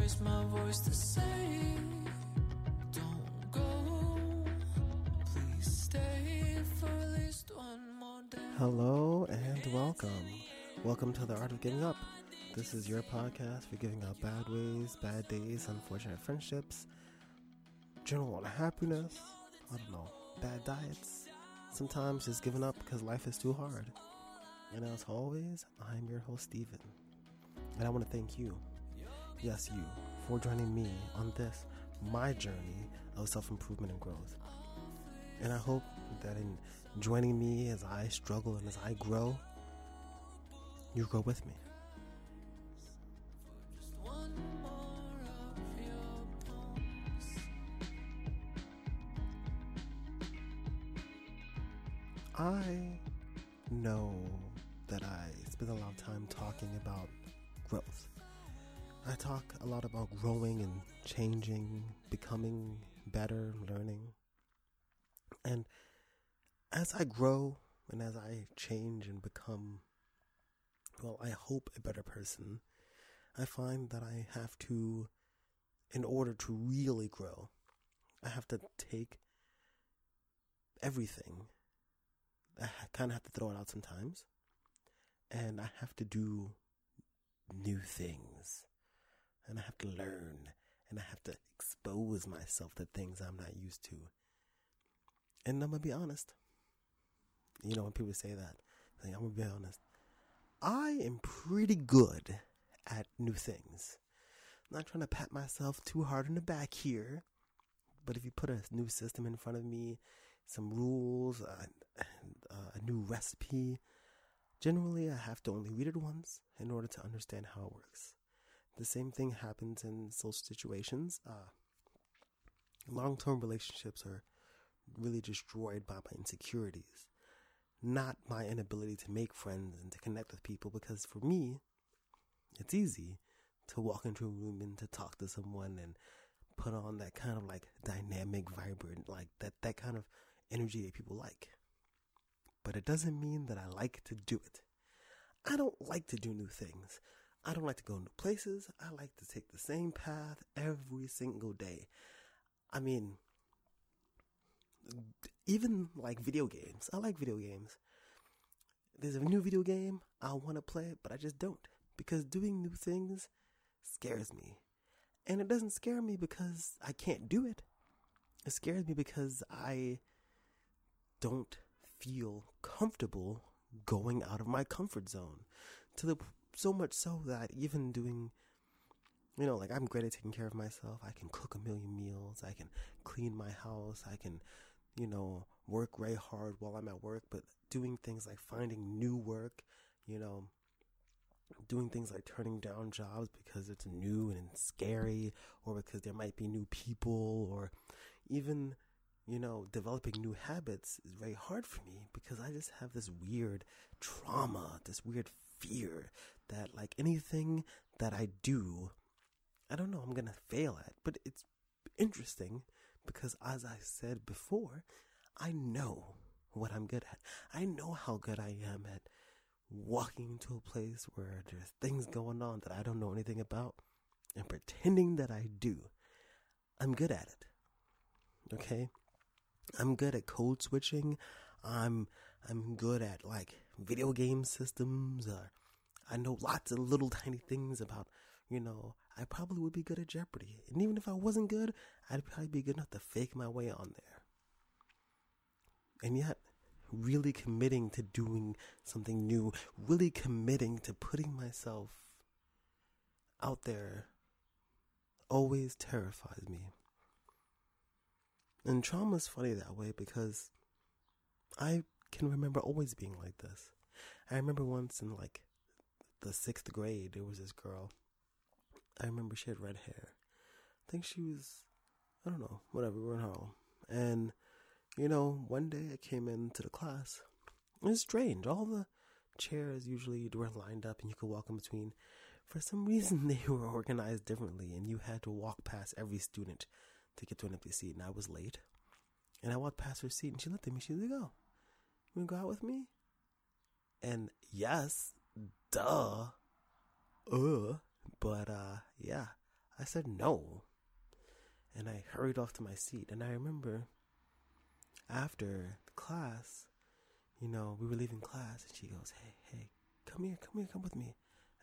raise my voice to say, Don't go, please stay for at least one more day. Hello and welcome. Welcome to the Art of Giving Up. This is your podcast for giving up bad ways, bad days, unfortunate friendships, general unhappiness, I don't know, bad diets, sometimes just giving up because life is too hard. And as always, I'm your host, Steven. And I want to thank you, yes, you, for joining me on this, my journey of self improvement and growth. And I hope that in joining me as I struggle and as I grow, you grow with me. I changing, becoming better, learning. And as I grow and as I change and become, well, I hope a better person, I find that I have to, in order to really grow, I have to take everything I kind of have to throw it out sometimes. And I have to do new things. And I have to learn. And I have to expose myself to things I'm not used to. And I'm to be honest. You know, when people say that, like, I'm to be honest. I am pretty good at new things. I'm not trying to pat myself too hard in the back here. But if you put a new system in front of me, some rules, uh, uh, a new recipe, generally I have to only read it once in order to understand how it works. The same thing happens in social situations. Uh, Long term relationships are really destroyed by my insecurities, not my inability to make friends and to connect with people. Because for me, it's easy to walk into a room and to talk to someone and put on that kind of like dynamic, vibrant, like that, that kind of energy that people like. But it doesn't mean that I like to do it. I don't like to do new things. I don't like to go new places. I like to take the same path every single day. I mean, even like video games. I like video games. There's a new video game, I want to play it, but I just don't. Because doing new things scares me. And it doesn't scare me because I can't do it. It scares me because I don't feel comfortable going out of my comfort zone. To the so much so that even doing you know, like I'm great at taking care of myself. I can cook a million meals. I can clean my house. I can, you know, work very hard while I'm at work, but doing things like finding new work, you know, doing things like turning down jobs because it's new and scary or because there might be new people or even you know developing new habits is very hard for me because I just have this weird trauma this weird fear that like anything that I do I don't know I'm going to fail at but it's interesting because as I said before I know what I'm good at I know how good I am at walking into a place where there's things going on that I don't know anything about and pretending that I do. I'm good at it. Okay? I'm good at code switching. I'm I'm good at like video game systems. Uh, I know lots of little tiny things about, you know, I probably would be good at Jeopardy. And even if I wasn't good, I'd probably be good enough to fake my way on there. And yet, really committing to doing something new, really committing to putting myself out there always terrifies me. And trauma is funny that way because I can remember always being like this. I remember once in like the sixth grade, there was this girl. I remember she had red hair. I think she was, I don't know, whatever. We were in Harlem, and you know, one day I came into the class. It was strange. All the chairs usually were lined up, and you could walk in between. For some reason, they were organized differently, and you had to walk past every student to get to an empty seat. And I was late, and I walked past her seat, and she looked at me. She was like, "Oh, you wanna go out with me?" And yes, duh, uh, but uh, yeah, I said no, and I hurried off to my seat. And I remember after class, you know, we were leaving class, and she goes, "Hey, hey, come here, come here, come with me."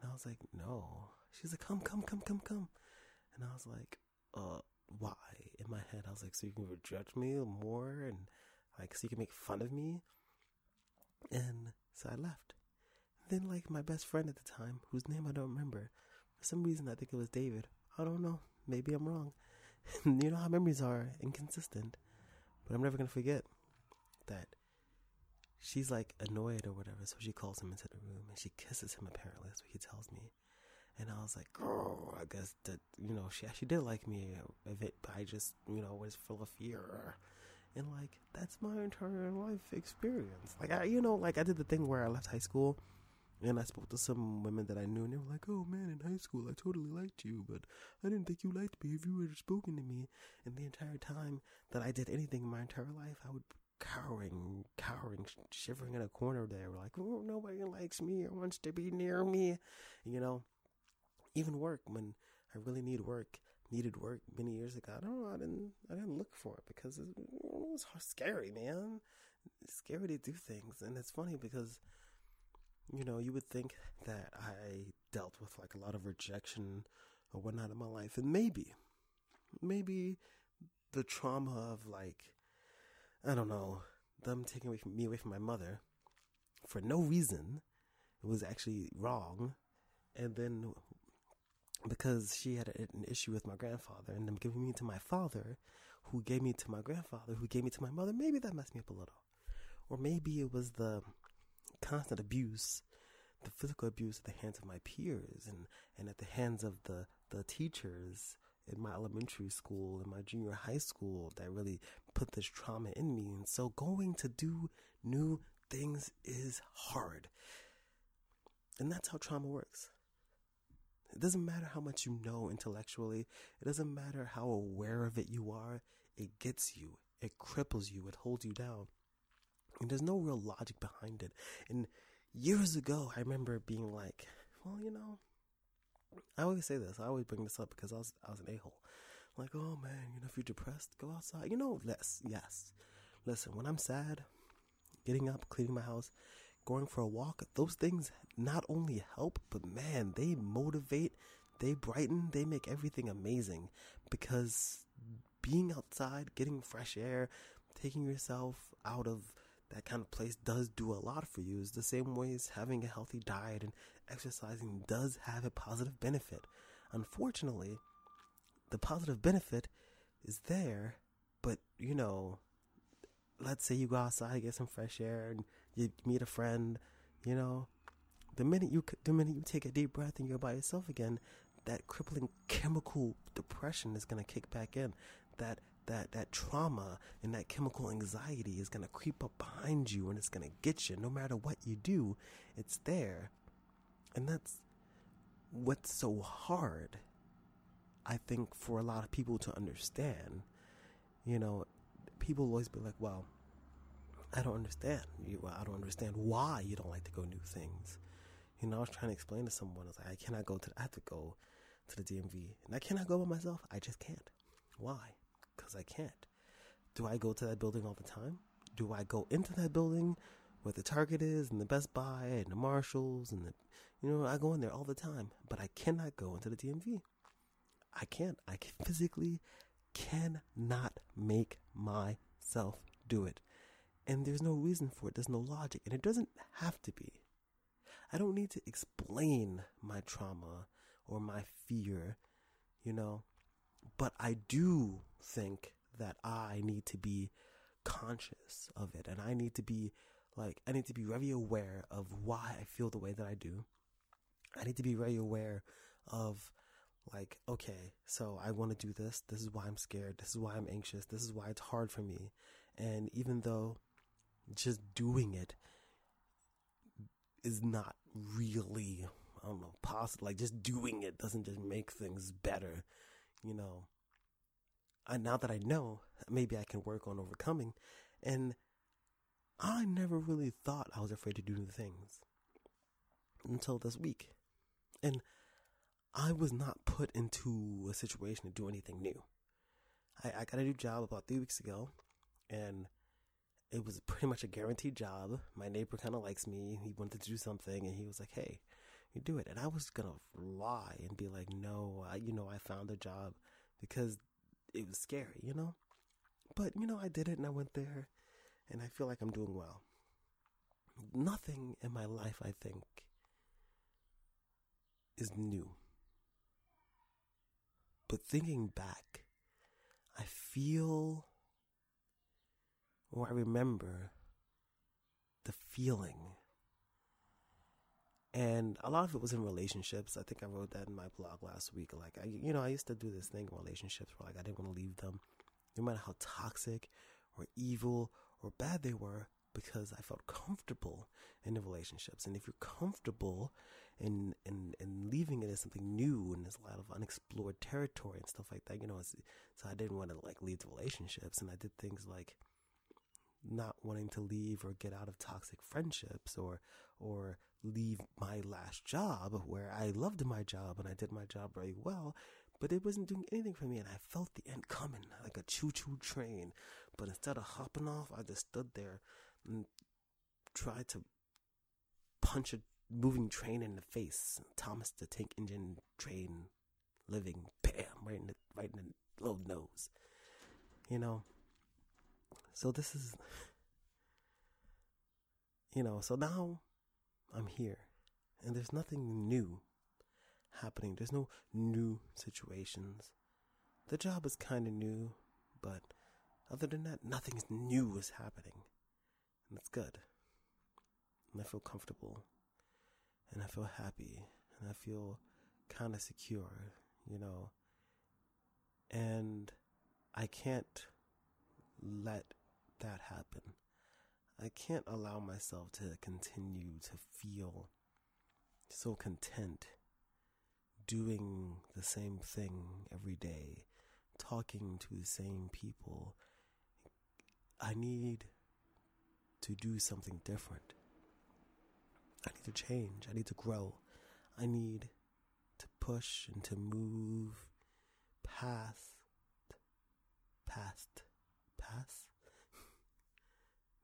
And I was like, "No." She's like, "Come, come, come, come, come." And I was like, "Uh, why?" In my head, I was like, "So you can judge me more, and like, so you can make fun of me." And so I left. Then, like, my best friend at the time, whose name I don't remember, for some reason I think it was David. I don't know. Maybe I'm wrong. you know how memories are inconsistent. But I'm never gonna forget that she's like annoyed or whatever, so she calls him into the room and she kisses him apparently, that's what he tells me. And I was like, girl, I guess that, you know, she actually did like me a bit, but I just, you know, was full of fear. And like, that's my entire life experience. Like, I, you know, like I did the thing where I left high school and I spoke to some women that I knew, and they were like, "Oh man, in high school I totally liked you, but I didn't think you liked me if you had spoken to me." And the entire time that I did anything in my entire life, I would cowering, cowering, shivering in a corner there, like, "Oh, nobody likes me or wants to be near me," you know. Even work when I really need work, needed work many years ago. I don't know. I didn't. I didn't look for it because it, was scary, man. It's scary to do things, and it's funny because you know, you would think that I dealt with like a lot of rejection or whatnot in my life. And maybe, maybe the trauma of like, I don't know, them taking away from me away from my mother for no reason it was actually wrong. And then because she had an issue with my grandfather and them giving me to my father, who gave me to my grandfather, who gave me to my mother, maybe that messed me up a little. Or maybe it was the constant abuse, the physical abuse at the hands of my peers and, and at the hands of the, the teachers in my elementary school and my junior high school that really put this trauma in me. And so going to do new things is hard. And that's how trauma works. It doesn't matter how much you know intellectually, it doesn't matter how aware of it you are, it gets you, it cripples you, it holds you down. And there's no real logic behind it. And years ago, I remember being like, well, you know, I always say this. I always bring this up because I was I was an a hole. Like, oh man, you know, if you're depressed, go outside. You know, yes, yes. Listen, when I'm sad, getting up, cleaning my house, going for a walk, those things not only help, but man, they motivate, they brighten, they make everything amazing. Because being outside, getting fresh air, taking yourself out of that kind of place does do a lot for you. It's the same way as having a healthy diet and exercising does have a positive benefit. Unfortunately, the positive benefit is there, but you know, let's say you go outside, get some fresh air, and you meet a friend, you know, the minute you the minute you take a deep breath and you're by yourself again, that crippling chemical depression is going to kick back in. That that that trauma and that chemical anxiety is going to creep up behind you and it's going to get you. No matter what you do it's there. And that's what's so hard i think for a lot of people to understand. You know people always be like well i don't understand you i don't understand why you don't like to go new things you know i was trying to explain to someone i was like i cannot go to i have to go to the dmv and i cannot go by myself i just can't why because I can't. Do I go to that building all the time? Do I go into that building where the Target is and the Best Buy and the Marshalls and the, you know, I go in there all the time, but I cannot go into the DMV. I can't. I physically cannot make myself do it. And there's no reason for it. There's no logic. And it doesn't have to be. I don't need to explain my trauma or my fear, you know. But I do think that I need to be conscious of it and I need to be Like, I need to be very aware of why I feel the way that I do. I need to be very aware of, like, okay, so I want to do this. This is why I'm scared. This is why I'm anxious. This is why it's hard for me. And even though just doing it is not really, I don't know, possible, like, just doing it doesn't just make things better, you know. I, now that I know, maybe I can work on overcoming. And I never really thought I was afraid to do new things until this week. And I was not put into a situation to do anything new. I, I got a new job about three weeks ago, and it was pretty much a guaranteed job. My neighbor kind of likes me. He wanted to do something, and he was like, "Hey, you do it." And I was gonna lie and be like, "No, I, you know, I found a job because it was scary, you know." But you know, I did it, and I went there, and I feel like I'm doing well. Nothing in my life, I think, is new. But thinking back, I feel or I remember the feeling. And a lot of it was in relationships. I think I wrote that in my blog last week. Like, I, you know, I used to do this thing in relationships where, like, I didn't want to leave them, no matter how toxic or evil or bad they were, because I felt comfortable in the relationships. And if you're comfortable in, in, in leaving it as something new and there's a lot of unexplored territory and stuff like that, you know, so I didn't want to like leave the relationships. And I did things like not wanting to leave or get out of toxic friendships or, or leave my last job where I loved my job and I did my job very well, but it wasn't doing anything for me. And I felt the end coming like a choo choo train. But instead of hopping off, I just stood there and tried to punch a moving train in the face. Thomas the Tank Engine train living, bam, right in the, right in the little nose. You know? So this is, you know, so now I'm here and there's nothing new happening. There's no new situations. The job is kind of new, but other than that, nothing new is happening. And it's good. And I feel comfortable. And I feel happy. And I feel kind of secure, you know. And I can't let that happen. I can't allow myself to continue to feel so content doing the same thing every day, talking to the same people. I need to do something different. I need to change. I need to grow. I need to push and to move past, past, past,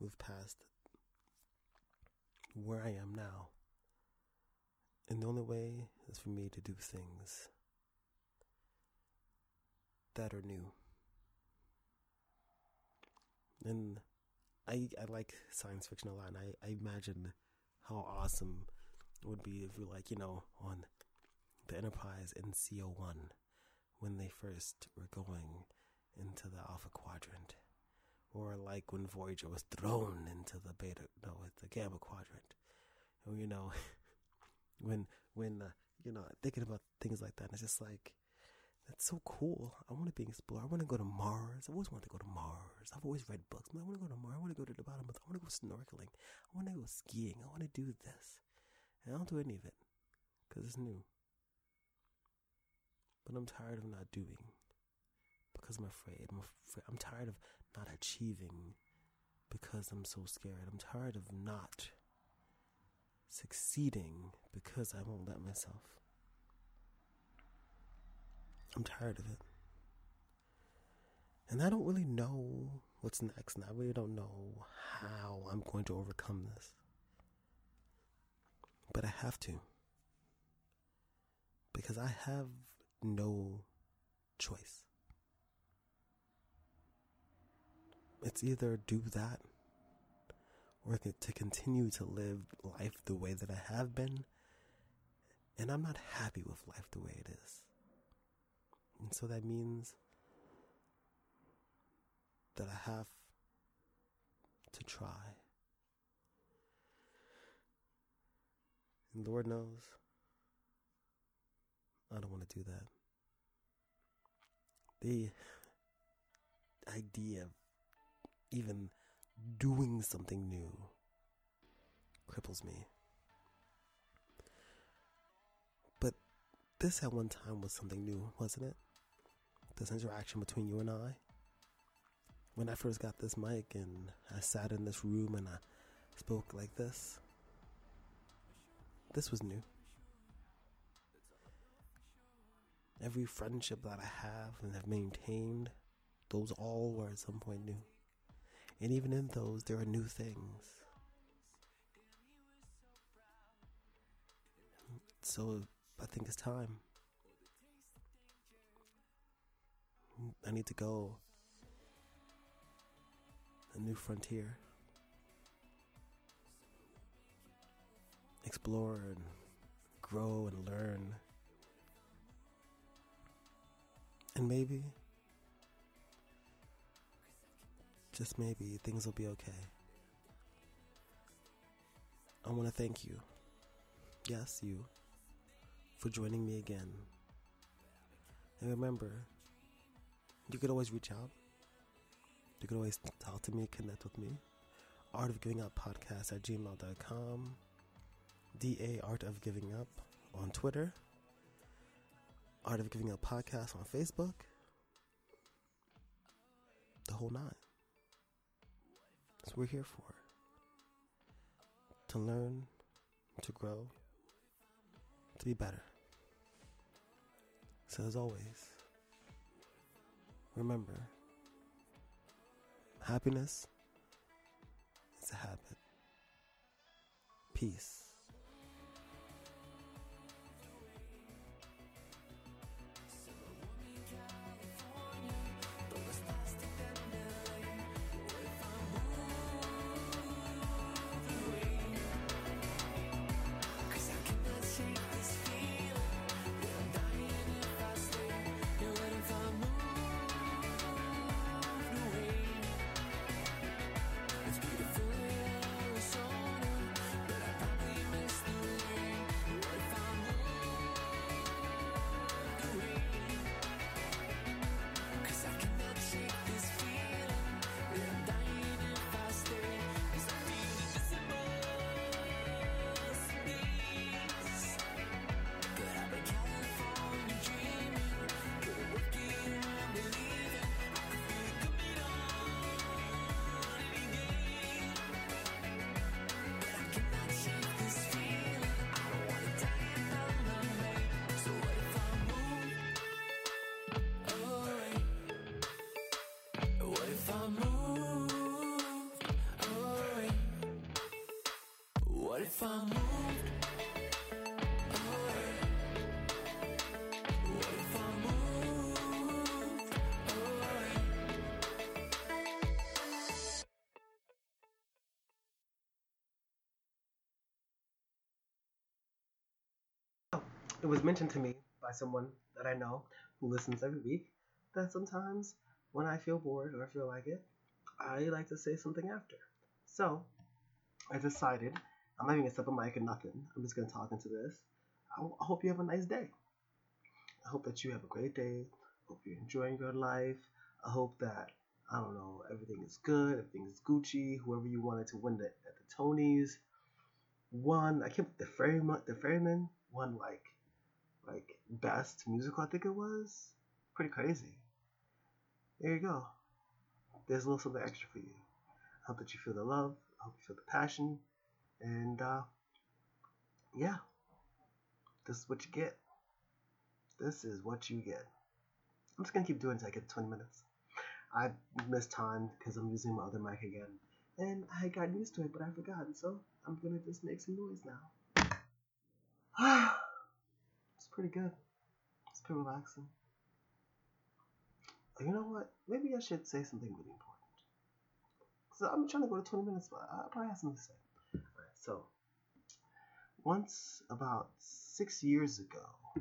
move past where I am now. And the only way is for me to do things that are new. And I I like science fiction a lot and I, I imagine how awesome it would be if we like, you know, on the Enterprise NX-01 when they first were going into the Alpha Quadrant or like when Voyager was thrown into the Beta, no, the Gamma Quadrant. You know, when when uh, you know thinking about things like that, it's just like that's so cool. I want to be an explorer. I want to go to Mars. I've always wanted to go to Mars. I've always read books. I want to go to Mars. I want to go to the bottom of. The, I want to go snorkeling. I want to go skiing. I want to do this. And I don't do any of it because it's new. But I'm tired of not doing because I'm afraid. I'm afraid. I'm tired of not achieving because I'm so scared. I'm tired of not succeeding because I won't let myself. I'm tired of it. And I don't really know what's next, and I really don't know how I'm going to overcome this. But I have to. Because I have no choice. It's either do that or to continue to live life the way that I have been. And I'm not happy with life the way it is. And so that means that I have to try And Lord knows, I don't want to do that. The idea of even doing something new cripples me. But this at one time was something new, wasn't it? This interaction between you and I. When I first got this mic and I sat in this room and I spoke like this, this was new. Every friendship that I have and have maintained, those all were at some point new. And even in those, there are new things. So I think it's time. I need to go a new frontier. Explore and grow and learn. And maybe, just maybe, things will be okay. I want to thank you. Yes, you for joining me again. And remember, you could always reach out. You could always talk to me, connect with me. Art of Giving Up Podcast at gmail.com. DA Art of Giving Up on Twitter. Art of Giving Up Podcast on Facebook. The whole nine. That's what we're here for. To learn, to grow, to be better. So, as always, remember happiness is a habit. Peace. It was mentioned to me by someone that I know who listens every week that sometimes when I feel bored or feel like it, I like to say something after. So I decided I'm not even gonna step a mic or nothing. I'm just gonna talk into this. I, I hope you have a nice day. I hope that you have a great day. I hope you're enjoying your life. I hope that I don't know everything is good, everything is Gucci. Whoever you wanted to win the, at the Tonys won. I can't the ferryman the ferryman won like like best musical. I think it was pretty crazy. There you go. There's a little something extra for you. I hope that you feel the love. I hope you feel the passion. And uh, yeah, this is what you get. This is what you get. I'm just gonna keep doing it until I get 20 minutes. I missed time because I'm using my other mic again, and I got used to it, but I forgot, so I'm gonna just make some noise now. pretty good. It's pretty relaxing. Oh, you know what? Maybe I should say something really important. Cause I'm trying to go to 20 minutes, but I probably have something to say. Alright, so once about six years ago,